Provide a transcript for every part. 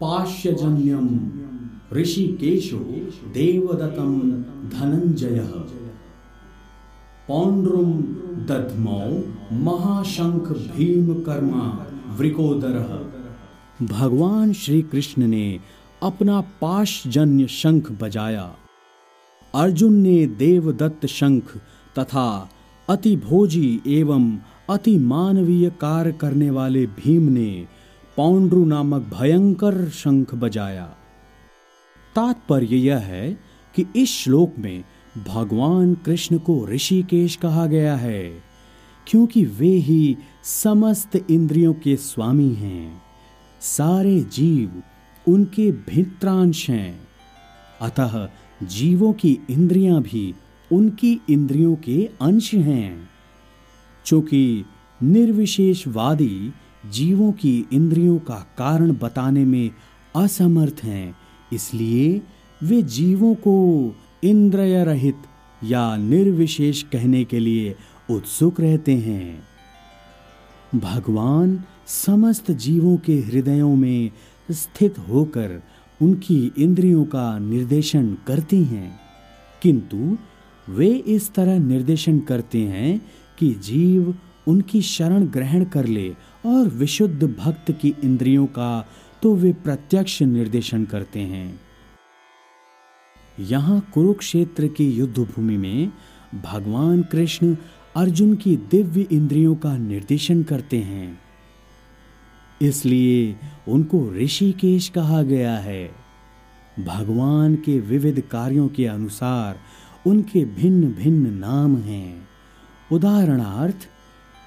पाश्यजन्यम ऋषिकेशो देवदत्तम धनंजय पौंड्रुम दधमौ महाशंख भीम कर्मा वृकोदर। भगवान श्री कृष्ण ने अपना पाशजन्य शंख बजाया। अर्जुन ने देवदत्त शंख तथा अति भोजी एवं अति मानवीय कार्य करने वाले भीम ने पौंड्रु नामक भयंकर शंख बजाया। तात्पर्य यह है कि इस श्लोक में भगवान कृष्ण को ऋषिकेश कहा गया है, क्योंकि वे ही समस्त इंद्रियों के स्वामी हैं। सारे जीव उनके भित्रांश हैं। अतः जीवों की इंद्रियाँ भी उनकी इंद्रियों के अंश हैं। चूँकि निर्विशेषवादी जीवों की इंद्रियों का कारण बताने में असमर्थ हैं, इसलिए वे जीवों को इंद्रिय रहित या निर्विशेष कहने के लिए उत्सुक रहते हैं। भगवान समस्त जीवों के हृदयों में स्थित होकर उनकी इंद्रियों का निर्देशन करती हैं। किंतु वे इस तरह निर्देशन करते हैं कि जीव उनकी शरण ग्रहण कर ले और विशुद्ध भक्त की इंद्रियों का तो वे प्रत्यक्ष निर्देशन करते हैं। यहाँ कुरुक्षेत्र की युद्ध भूमि में भगवान कृष्ण अर्जुन की दिव्य इंद्रियों का निर्देशन करते हैं। इसलिए उनको ऋषिकेश कहा गया है। भगवान के विविध कार्यों के अनुसार उनके भिन्न भिन्न नाम हैं। उदाहरणार्थ,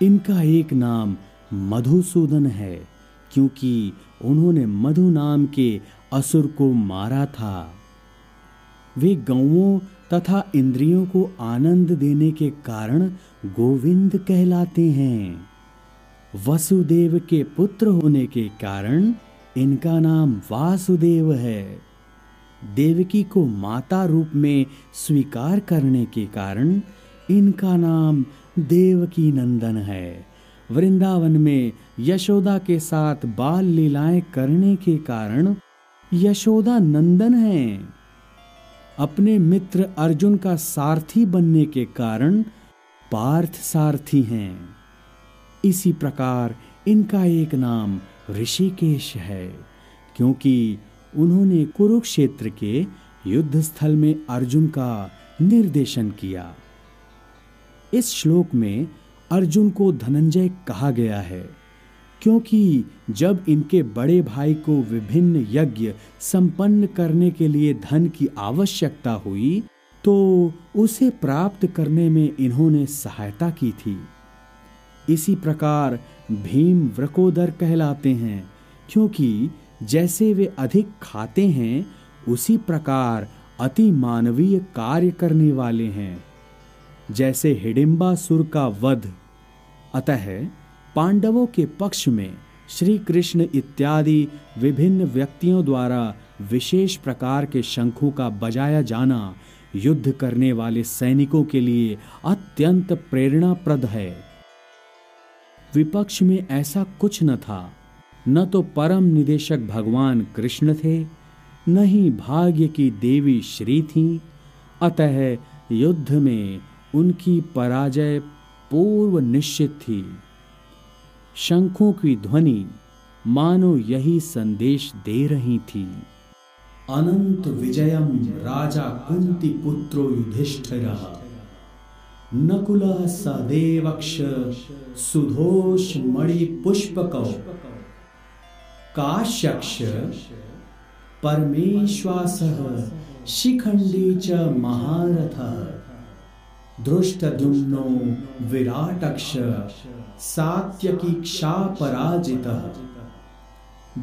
इनका एक नाम मधुसूदन है, क्योंकि उन्होंने मधु नाम के असुर को मारा था। वे गौओं तथा इंद्रियों को आनंद देने के कारण गोविंद कहलाते हैं। वसुदेव के पुत्र होने के कारण इनका नाम वासुदेव है। देवकी को माता रूप में स्वीकार करने के कारण इनका नाम देवकी नंदन है। वृंदावन में यशोदा के साथ बाल लीलाएँ करने के कारण यशोदा नंदन है। अपने मित्र अर्जुन का सारथी बनने के कारण पार्थ सारथी हैं। इसी प्रकार इनका एक नाम ऋषिकेश है, क्योंकि उन्होंने कुरुक्षेत्र के युद्ध स्थल में अर्जुन का निर्देशन किया। इस श्लोक में अर्जुन को धनंजय कहा गया है, क्योंकि जब इनके बड़े भाई को विभिन्न यज्ञ संपन्न करने के लिए धन की आवश्यकता हुई तो उसे प्राप्त करने में इन्होंने सहायता की थी। इसी प्रकार भीम व्रकोदर कहलाते हैं, क्योंकि जैसे वे अधिक खाते हैं, उसी प्रकार अति मानवीय कार्य करने वाले हैं। जैसे हिडिम्बा सुर का वध अतः पांडवों के पक्ष में श्री कृष्ण इत्यादि विभिन्न व्यक्तियों द्वारा विशेष प्रकार के शंखों का बजाया जाना युद्ध करने वाले सैनिकों के लिए अत्यंत प्रेरणाप्रद है। विपक्ष में ऐसा कुछ न था। न तो परम निदेशक भगवान कृष्ण थे, न ही भाग्य की देवी श्री थी। अतः युद्ध में उनकी पराजय पूर्व निश्चित थी। शंखों की ध्वनि मानो यही संदेश दे रही थी। अनंत विजयम राजा कुंती पुत्रो युधिष्ठिर। नकुल सदेवक्ष सुधोष मणि पुष्पक। काश्यक्ष परमेश्वास शिखंडी च महारथ। दृष्टद्युम्नो विराटक्ष सात्यकीक्षा पराजितः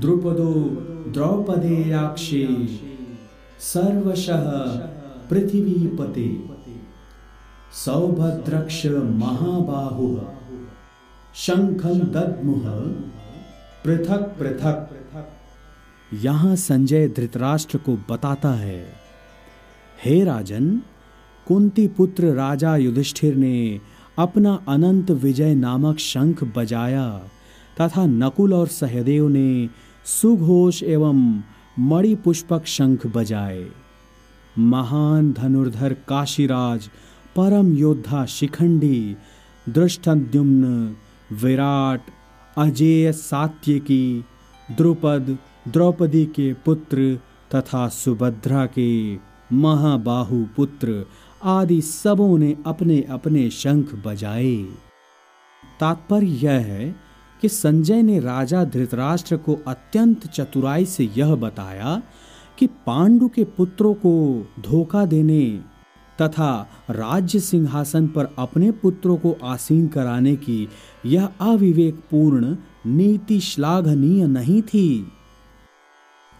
द्रुपदो द्रौपदेयाक्षे, सर्वशः पृथिवीपते। सौभद्रक्ष महाबाहु शंखम दद्मुह पृथक पृथक। यहाँ संजय धृतराष्ट्र को बताता है, हे राजन कुंती पुत्र राजा युधिष्ठिर ने अपना अनंत विजय नामक शंख बजाया, तथा नकुल और सहदेव ने सुघोष एवं मणिपुष्पक शंख बजाए। महान धनुर्धर काशीराज, परम योद्धा शिखंडी, दृष्टद्युम्न, विराट, अजेय सात्यकी, द्रुपद, द्रौपदी के पुत्र तथा सुभद्रा के महाबाहु पुत्र आदि सबों ने अपने अपने शंख बजाए। तात्पर्य यह है कि संजय ने राजा धृतराष्ट्र को अत्यंत चतुराई से यह बताया कि पांडु के पुत्रों को धोखा देने तथा राज्य सिंहासन पर अपने पुत्रों को आसीन कराने की यह अविवेकपूर्ण नीति श्लाघनीय नहीं थी।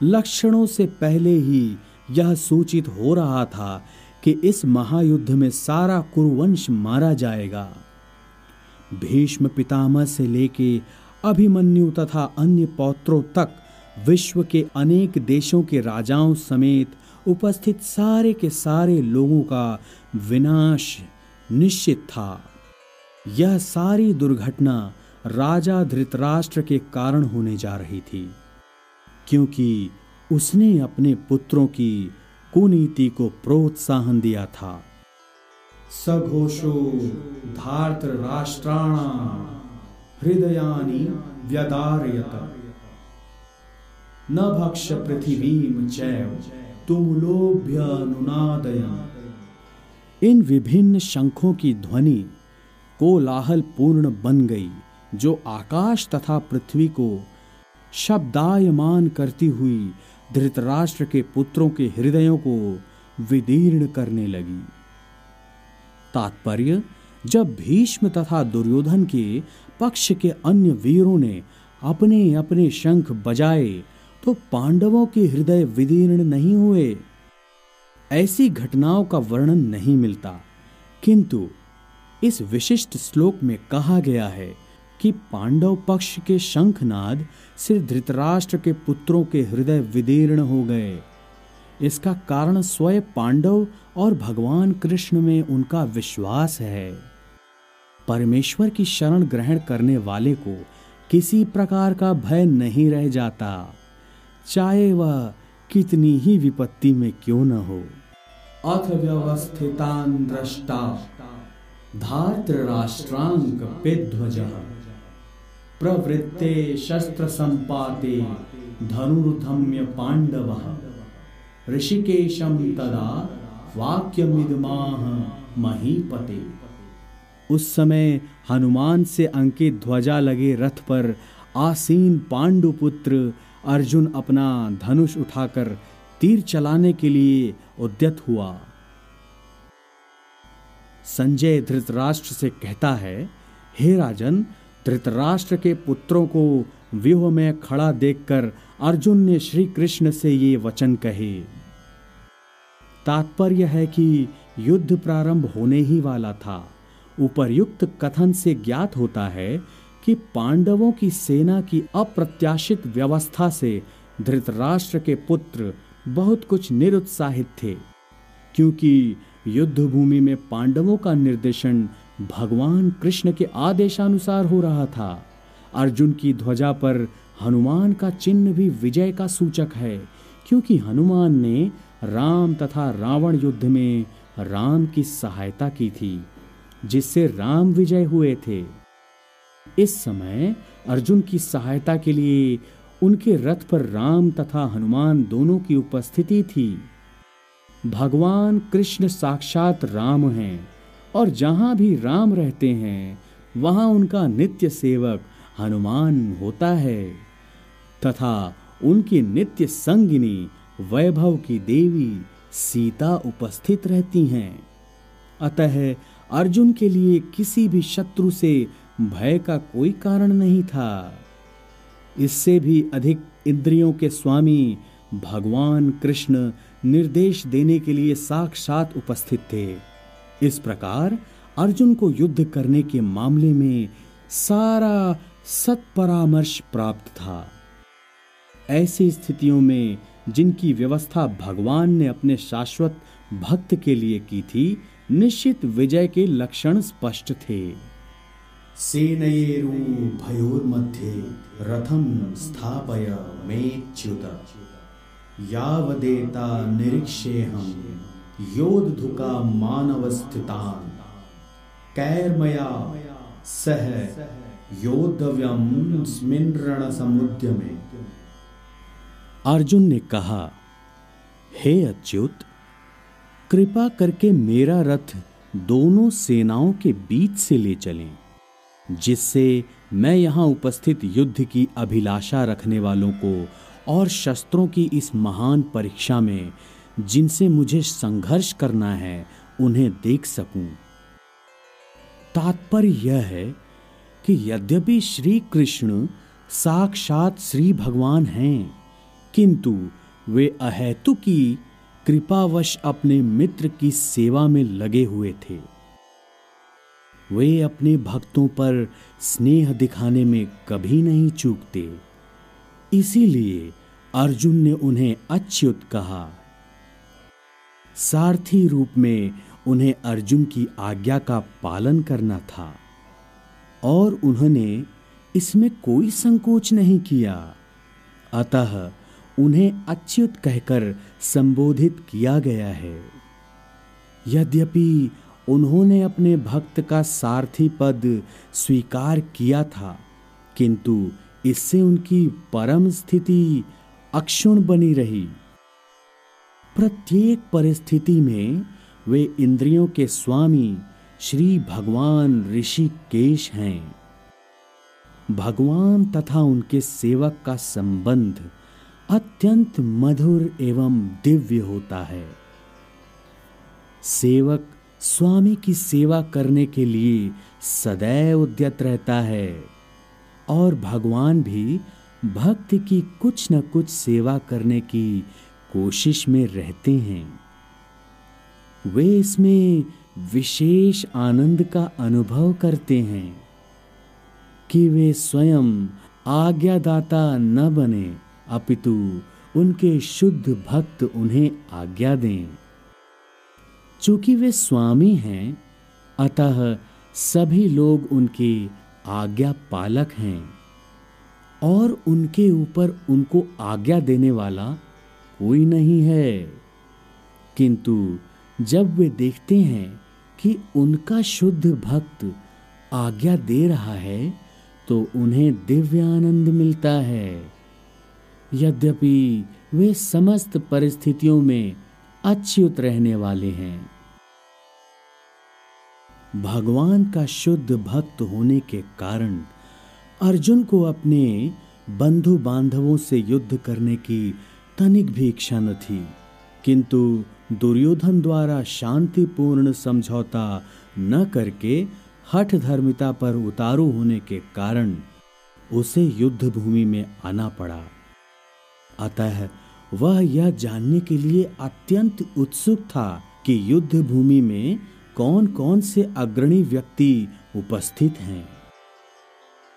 लक्षणों से पहले ही यह सूचित हो रहा था कि इस महायुद्ध में सारा कुरुवंश मारा जाएगा। भीष्म पितामह से लेके अभिमन्यु तथा अन्य पौत्रों तक विश्व के अनेक देशों के राजाओं समेत उपस्थित सारे के सारे लोगों का विनाश निश्चित था। यह सारी दुर्घटना राजा धृतराष्ट्र के कारण होने जा रही थी, क्योंकि उसने अपने पुत्रों की कुनीति को प्रोत्साहन दिया था। सघोषो धार्त राष्ट्राणा हृदयानी व्यदारयत। न भक्ष पृथ्वीम चैव इन विभिन्न शंखों की ध्वनि कोलाहल पूर्ण बन गई जो आकाश तथा पृथ्वी को शब्दायमान करती हुई धृतराष्ट्र के पुत्रों के हृदयों को विदीर्ण करने लगी। तात्पर्य, जब भीष्म तथा दुर्योधन के पक्ष के अन्य वीरों ने अपने अपने शंख बजाए तो पांडवों के हृदय विदीर्ण नहीं हुए। ऐसी घटनाओं का वर्णन नहीं मिलता। किंतु इस विशिष्ट श्लोक में कहा गया है कि पांडव पक्ष के शंखनाद से धृतराष्ट्र के पुत्रों के हृदय विदीर्ण हो गए। इसका कारण स्वयं पांडव और भगवान कृष्ण में उनका विश्वास है। परमेश्वर की शरण ग्रहण करने वाले को किसी प्रकार का भय नहीं रह जाता, चाहे वह कितनी ही विपत्ति में क्यों न हो। अथ व्यवस्थितान राष्ट्रांक पेध्वज प्रवृत्ते शस्त्र संपाते धनुर्धम्य पांडव ऋषिकेशम तदा वाक्यमिदमाह महीपते। उस समय हनुमान से अंकित ध्वजा लगे रथ पर आसीन पांडुपुत्र अर्जुन अपना धनुष उठाकर तीर चलाने के लिए उद्यत हुआ। संजय धृतराष्ट्र से कहता है, हे राजन धृतराष्ट्र के पुत्रों को व्यूह में खड़ा देखकर अर्जुन ने श्री कृष्ण से ये वचन कहे। तात्पर्य है कि युद्ध प्रारंभ होने ही वाला था। उपर्युक्त कथन से ज्ञात होता है कि पांडवों की सेना की अप्रत्याशित व्यवस्था से धृतराष्ट्र के पुत्र बहुत कुछ निरुत्साहित थे, क्योंकि युद्ध भूमि में पांडवों का निर्देशन भगवान कृष्ण के आदेशानुसार हो रहा था। अर्जुन की ध्वजा पर हनुमान का चिन्ह भी विजय का सूचक है, क्योंकि हनुमान ने राम तथा रावण युद्ध में राम की सहायता की थी, जिससे राम विजय हुए थे। इस समय अर्जुन की सहायता के लिए उनके रथ पर राम तथा हनुमान दोनों की उपस्थिति थी। भगवान कृष्ण साक्षात राम हैं। और जहाँ भी राम रहते हैं, वहाँ उनका नित्य सेवक हनुमान होता है। तथा उनकी नित्य संगिनी वैभव की देवी सीता उपस्थित रहती हैं। अतः अर्जुन के लिए किसी भी शत्रु से भय का कोई कारण नहीं था। इससे भी अधिक इंद्रियों के स्वामी भगवान कृष्ण निर्देश देने के लिए साक्षात उपस्थित थे। इस प्रकार अर्जुन को युद्ध करने के मामले में सारा सत्परामर्श प्राप्त था। ऐसी स्थितियों में जिनकी व्यवस्था भगवान ने अपने शाश्वत भक्त के लिए की थी, निश्चित विजय के लक्षण स्पष्ट थे। सेनयेरुभयोर्मध्ये रथं स्थापय मेच्युत। यावदेता योद्धुका मानवस्थितान्। कैर्मया सह योद्धव्यम स्मिन समुद्र में अर्जुन ने कहा, हे अच्युत, कृपा करके मेरा रथ दोनों सेनाओं के बीच से ले चलें, जिससे मैं यहाँ उपस्थित युद्ध की अभिलाषा रखने वालों को और शस्त्रों की इस महान परीक्षा में जिनसे मुझे संघर्ष करना है, उन्हें देख सकूँ। तात्पर्य यह है कि यद्यपि श्री कृष्ण साक्षात श्री भगवान हैं, किंतु वे अहेतु की कृपावश अपने मित्र की सेवा में लगे हुए थे। वे अपने भक्तों पर स्नेह दिखाने में कभी नहीं चूकते। इसीलिए अर्जुन ने उन्हें अच्युत कहा सारथी रूप में उन्हें अर्जुन की आज्ञा का पालन करना था। और उन्होंने इसमें कोई संकोच नहीं किया। अतः उन्हें अच्युत कहकर संबोधित किया गया है। यद्यपि उन्होंने अपने भक्त का सारथी पद स्वीकार किया था, किंतु इससे उनकी परम स्थिति अक्षुण बनी रही। प्रत्येक परिस्थिति में वे इंद्रियों के स्वामी श्री भगवान ऋषिकेश हैं। भगवान तथा उनके सेवक का संबंध अत्यंत मधुर एवं दिव्य होता है। सेवक स्वामी की सेवा करने के लिए सदैव उद्यत रहता है और भगवान भी भक्त की कुछ न कुछ सेवा करने की कोशिश में रहते हैं। वे इसमें विशेष आनंद का अनुभव करते हैं कि वे स्वयं आज्ञादाता न बने, अपितु उनके शुद्ध भक्त उन्हें आज्ञा दें। चूँकि वे स्वामी हैं, अतः सभी लोग उनके आज्ञा पालक हैं और उनके ऊपर उनको आज्ञा देने वाला कोई नहीं है। किंतु जब वे देखते हैं कि उनका शुद्ध भक्त आज्ञा दे रहा है तो उन्हें दिव्य आनंद मिलता है। यद्यपि वे समस्त परिस्थितियों में अच्युत रहने वाले हैं। भगवान का शुद्ध भक्त होने के कारण अर्जुन को अपने बंधु बांधवों से युद्ध करने की तनिक भी इच्छा न थी, किंतु दुर्योधन द्वारा शांतिपूर्ण समझौता न करके हठ धर्मिता पर उतारू होने के कारण उसे युद्ध भूमि में आना पड़ा। अतः वह यह जानने के लिए अत्यंत उत्सुक था कि युद्ध भूमि में कौन कौन से अग्रणी व्यक्ति उपस्थित हैं।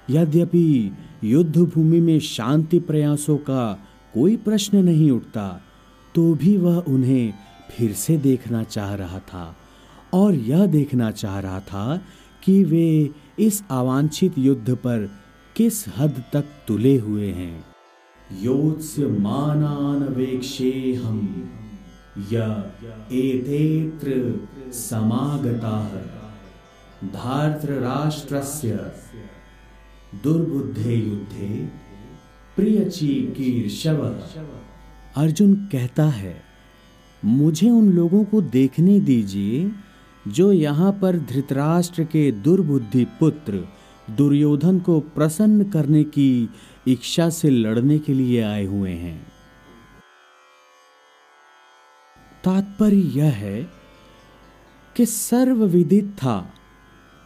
यद्यपि युद्ध भूमि में शांति प्रयासों का कोई प्रश्न नहीं उठता तो भी वह उन्हें फिर से देखना चाह रहा था और यह देखना चाह रहा था कि वे इस अवांछित युद्ध पर किस हद तक तुले हुए हैं। योत्स्य मानान वेक्षे हम एतेत्र समागताः। धार्तराष्ट्रस्य दुर्बुद्धे युद्धे प्रियचीकीर्षव अर्जुन कहता है, मुझे उन लोगों को देखने दीजिए जो यहाँ पर धृतराष्ट्र के दुर्बुद्धि पुत्र दुर्योधन को प्रसन्न करने की इच्छा से लड़ने के लिए आए हुए हैं। तात्पर्य यह है कि सर्वविदित था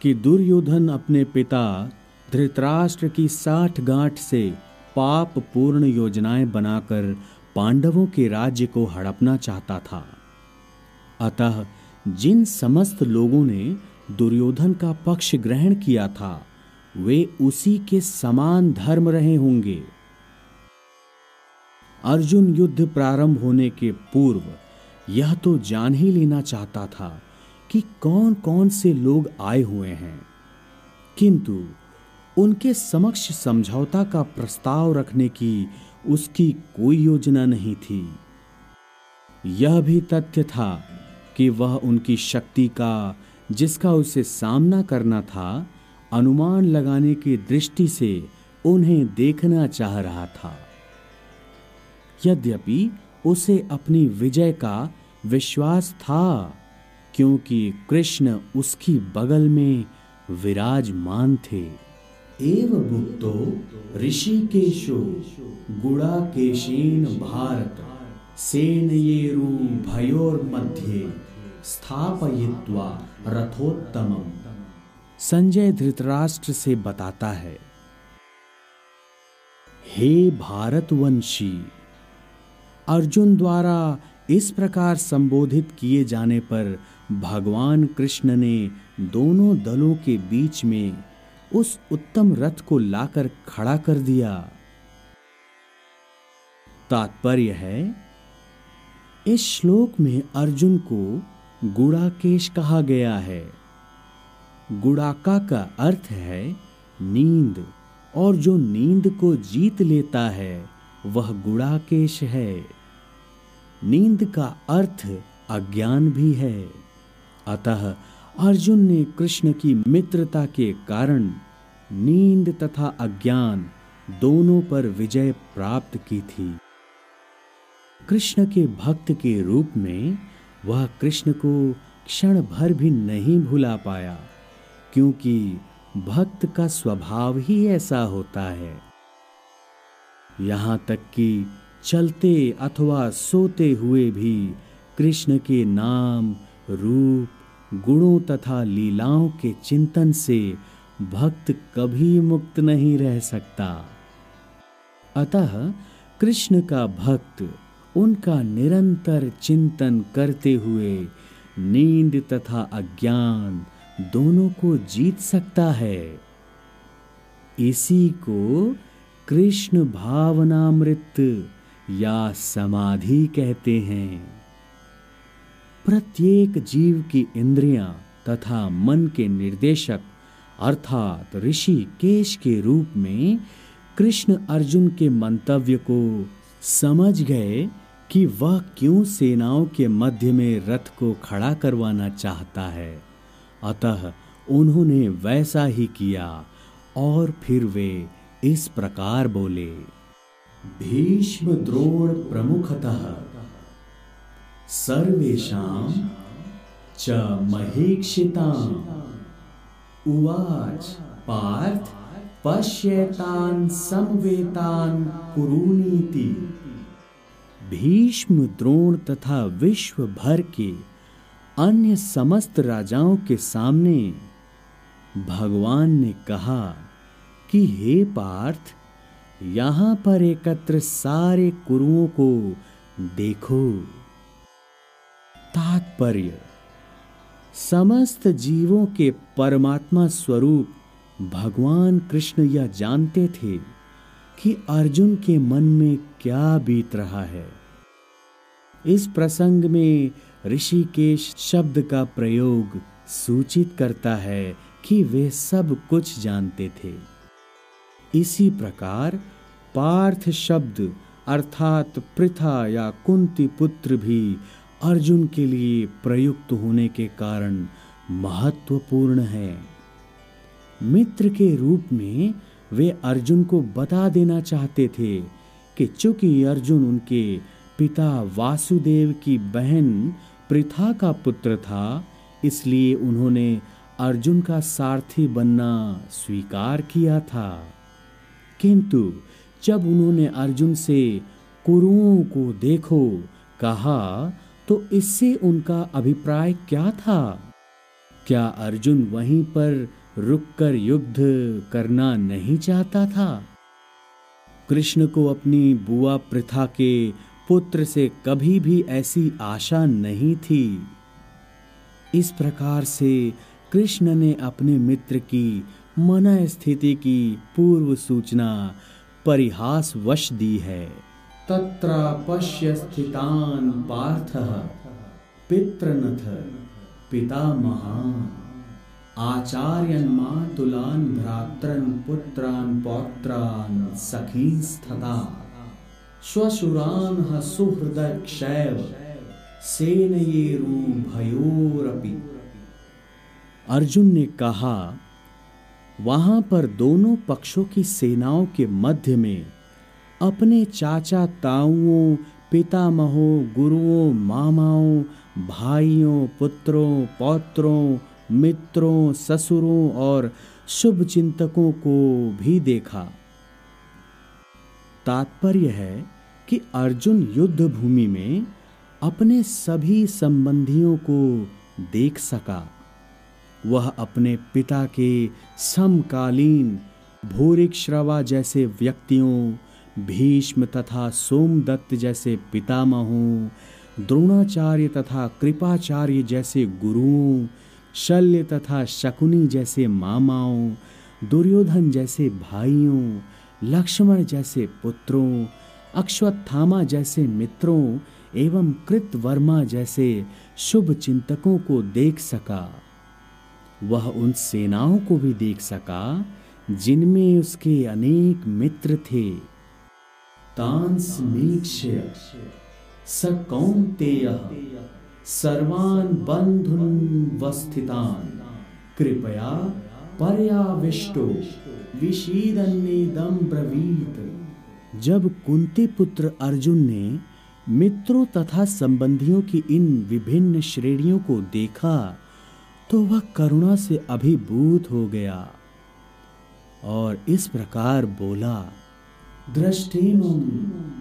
कि दुर्योधन अपने पिता धृतराष्ट्र की साठ गांठ से पाप पूर्ण योजनाएँ बनाकर पांडवों के राज्य को हड़पना चाहता था। अतः जिन समस्त लोगों ने दुर्योधन का पक्ष ग्रहण किया था, वे उसी के समान धर्म रहे होंगे। अर्जुन युद्ध प्रारंभ होने के पूर्व यह तो जान ही लेना चाहता था कि कौन कौन से लोग आए हुए हैं। किंतु उनके समक्ष समझौता का प्रस्ताव रखने की उसकी कोई योजना नहीं थी। यह भी तथ्य था कि वह उनकी शक्ति का, जिसका उसे सामना करना था, अनुमान लगाने की दृष्टि से उन्हें देखना चाह रहा था। यद्यपि उसे अपनी विजय का विश्वास था, क्योंकि कृष्ण उसकी बगल में विराजमान थे। एव भुक्तो ऋषिकेशो गुड़ाकेशेन भारत, सेनयेरु भयोर मध्य स्थापयित्वा रथोत्तमम। संजय धृतराष्ट्र से बताता है। हे भारतवंशी, अर्जुन द्वारा इस प्रकार संबोधित किए जाने पर भगवान कृष्ण ने दोनों दलों के बीच में उस उत्तम रथ को लाकर खड़ा कर दिया। तात्पर्य है, इस श्लोक में अर्जुन को गुड़ाकेश कहा गया है। गुड़ाका का अर्थ है नींद, और जो नींद को जीत लेता है, वह गुड़ाकेश है। नींद का अर्थ अज्ञान भी है। अतः अर्जुन ने कृष्ण की मित्रता के कारण नींद तथा अज्ञान दोनों पर विजय प्राप्त की थी। कृष्ण के भक्त के रूप में वह कृष्ण को क्षण भर भी नहीं भुला पाया, क्योंकि भक्त का स्वभाव ही ऐसा होता है। यहाँ तक कि चलते अथवा सोते हुए भी कृष्ण के नाम, रूप गुणों तथा लीलाओं के चिंतन से भक्त कभी मुक्त नहीं रह सकता। अतः कृष्ण का भक्त, उनका निरंतर चिंतन करते हुए नींद तथा अज्ञान दोनों को जीत सकता है। इसी को कृष्ण भावनामृत या समाधि कहते हैं। प्रत्येक जीव की इंद्रियाँ तथा मन के निर्देशक, अर्थात ऋषि केश के रूप में कृष्ण अर्जुन के मंतव्य को समझ गए कि वह क्यों सेनाओं के मध्य में रथ को खड़ा करवाना चाहता है। अतः उन्होंने वैसा ही किया और फिर वे इस प्रकार बोले। भीष्म द्रोण प्रमुखतः सर्वेषां च महीक्षिताम्। उवाच, पार्थ पश्येतान्, समवेतान् कुरुनीति भीष्म द्रोण तथा विश्व भर के अन्य समस्त राजाओं के सामने भगवान ने कहा कि हे पार्थ, यहाँ पर एकत्र सारे कुरुओं को देखो। तात्पर्य। समस्त जीवों के परमात्मा स्वरूप भगवान कृष्ण यह जानते थे कि अर्जुन के मन में क्या बीत रहा है। इस प्रसंग में ऋषिकेश शब्द का प्रयोग सूचित करता है कि वे सब कुछ जानते थे। इसी प्रकार पार्थ शब्द अर्थात पृथा या कुंती पुत्र भी अर्जुन के लिए प्रयुक्त होने के कारण महत्वपूर्ण है। मित्र के रूप में वे अर्जुन को बता देना चाहते थे कि चूँकि अर्जुन उनके पिता वासुदेव की बहन पृथा का पुत्र था, इसलिए उन्होंने अर्जुन का सारथी बनना स्वीकार किया था। किंतु जब उन्होंने अर्जुन से कुरुओं को देखो, कहा तो इससे उनका अभिप्राय क्या था? क्या अर्जुन वहीं पर रुककर युद्ध करना नहीं चाहता था? कृष्ण को अपनी बुआ प्रथा के पुत्र से कभी भी ऐसी आशा नहीं थी। इस प्रकार से कृष्ण ने अपने मित्र की मन स्थिति की पूर्व सूचना परिहास वश दी है। तत्र पश्य स्थितान् पार्थः, पितृनथ पिता महान आचार्यन मातुलान भ्रात्रन पुत्रान, पौत्रान सखीस्तथा श्वशुरान सुहृदय क्षैव सेन ये भयोरपि। अर्जुन ने कहा, वहाँ पर दोनों पक्षों की सेनाओं के मध्य में अपने चाचा ताऊओं, पितामहों, गुरुओं, मामाओं, भाइयों, पुत्रों, पौत्रों, मित्रों, ससुरों और शुभ चिंतकों को भी देखा। तात्पर्य है कि अर्जुन युद्ध भूमि में अपने सभी संबंधियों को देख सका। वह अपने पिता के समकालीन भूरिक श्रवा जैसे व्यक्तियों भीष्म तथा सोमदत्त जैसे पितामहों, द्रोणाचार्य तथा कृपाचार्य जैसे गुरुओं, शल्य तथा शकुनी जैसे मामाओं, दुर्योधन जैसे भाइयों, लक्ष्मण जैसे पुत्रों अक्षत्थामा जैसे मित्रों एवं कृतवर्मा जैसे शुभ चिंतकों को देख सका। वह उन सेनाओं को भी देख सका जिनमें उसके अनेक मित्र थे। तांस स कौंतेय सर्वान बंधुन वस्थितान। कृपया पर्याविष्टो। विशीदन्नेदम ब्रवीत। जब कुंती पुत्र अर्जुन ने मित्रों तथा संबंधियों की इन विभिन्न श्रेणियों को देखा तो वह करुणा से अभिभूत हो गया और इस प्रकार बोला दृष्टिमं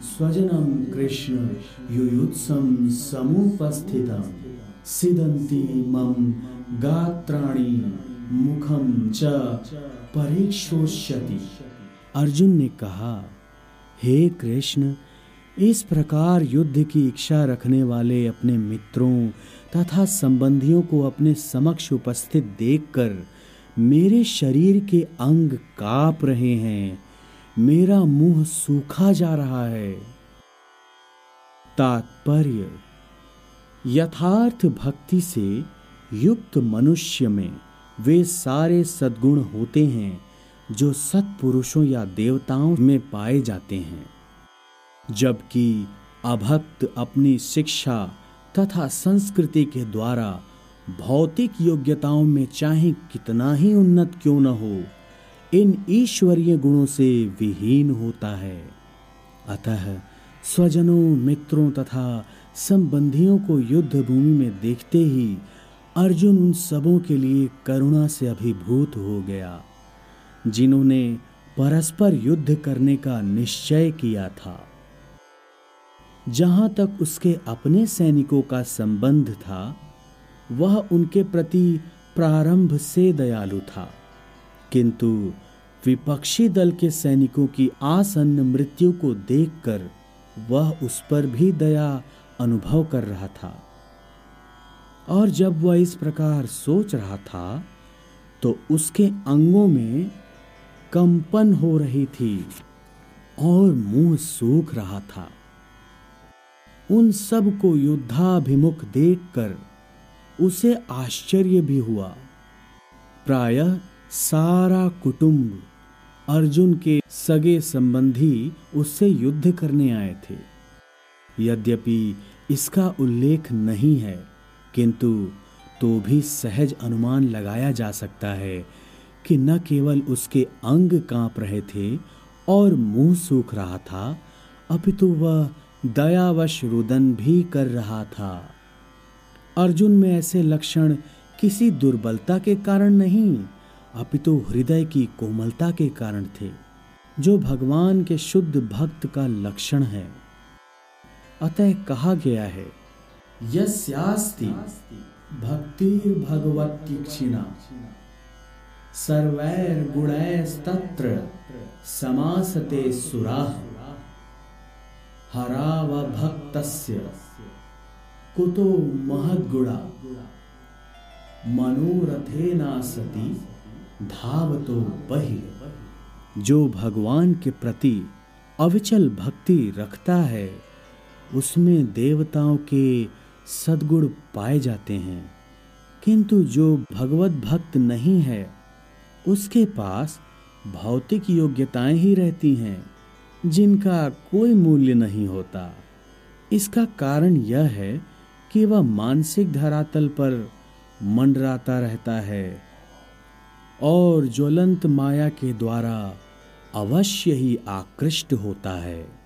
स्वजनम कृष्ण युयुत्सम समुपस्थितम सिदंती मम गात्राणि च परीक्षोष्यति। अर्जुन ने कहा, हे कृष्ण, इस प्रकार युद्ध की इच्छा रखने वाले अपने मित्रों तथा संबंधियों को अपने समक्ष उपस्थित देखकर मेरे शरीर के अंग काप रहे हैं। मेरा मुँह सूखा जा रहा है। तात्पर्य, यथार्थ भक्ति से युक्त मनुष्य में वे सारे सद्गुण होते हैं, जो सत्पुरुषों या देवताओं में पाए जाते हैं। जबकि अभक्त अपनी शिक्षा तथा संस्कृति के द्वारा भौतिक योग्यताओं में चाहे कितना ही उन्नत क्यों न हो इन ईश्वरीय गुणों से विहीन होता है। अतः स्वजनों, मित्रों तथा संबंधियों को युद्ध भूमि में देखते ही अर्जुन उन सबों के लिए करुणा से अभिभूत हो गया, जिन्होंने परस्पर युद्ध करने का निश्चय किया था। जहाँ तक उसके अपने सैनिकों का संबंध था, वह उनके प्रति प्रारंभ से दयालु था। किंतु विपक्षी दल के सैनिकों की आसन्न मृत्यु को देखकर वह उस पर भी दया अनुभव कर रहा था। और जब वह इस प्रकार सोच रहा था तो उसके अंगों में कंपन हो रही थी और मुँह सूख रहा था। उन सबको युद्धाभिमुख देखकर उसे आश्चर्य भी हुआ। प्रायः सारा कुटुंब अर्जुन के सगे संबंधी उससे युद्ध करने आए थे। यद्यपि इसका उल्लेख नहीं है, किंतु तो भी सहज अनुमान लगाया जा सकता है कि न केवल उसके अंग काँप रहे थे और मुँह सूख रहा था, अपितु वह दयावश रुदन भी कर रहा था। अर्जुन में ऐसे लक्षण किसी दुर्बलता के कारण नहीं अपितु हृदय की कोमलता के कारण थे, जो भगवान के शुद्ध भक्त का लक्षण है। अतः कहा गया है, यस्यास्ति भक्तिर भगवतीक्षिणा सर्वैर गुणैस्तत्र समासते सुराह हरावभक्तस्य कुतो महद्गुणा। मनोरथेना सती धावतो बहि। जो भगवान के प्रति अविचल भक्ति रखता है, उसमें देवताओं के सद्गुण पाए जाते हैं। किंतु जो भगवत भक्त नहीं है, उसके पास भौतिक योग्यताएँ ही रहती हैं, जिनका कोई मूल्य नहीं होता। इसका कारण यह है कि वह मानसिक धरातल पर मंडराता रहता है। और ज्वलंत माया के द्वारा अवश्य ही आकृष्ट होता है।